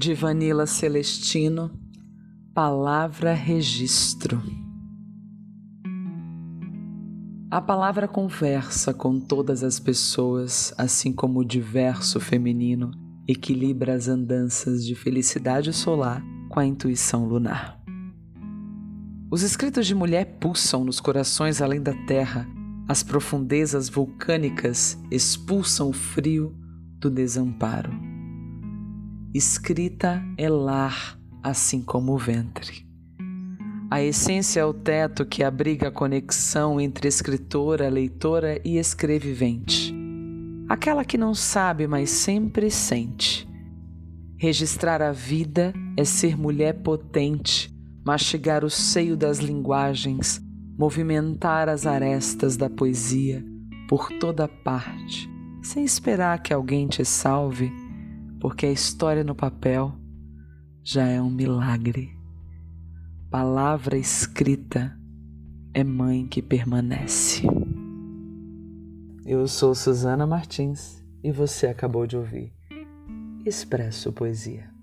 de Vanila Celestino, Palavra Registro. A palavra conversa com todas as pessoas, assim como o diverso feminino equilibra as andanças de felicidade solar com a intuição lunar. Os escritos de mulher pulsam nos corações além da terra, as profundezas vulcânicas expulsam o frio do desamparo escrita é lar, assim como o ventre. A essência é o teto que abriga a conexão entre escritora, leitora e escrevivente. Aquela que não sabe, mas sempre sente. Registrar a vida é ser mulher potente, mastigar o seio das linguagens, movimentar as arestas da poesia por toda parte, sem esperar que alguém te salve porque a história no papel já é um milagre. Palavra escrita é mãe que permanece. Eu sou Susana Martins e você acabou de ouvir Expresso Poesia.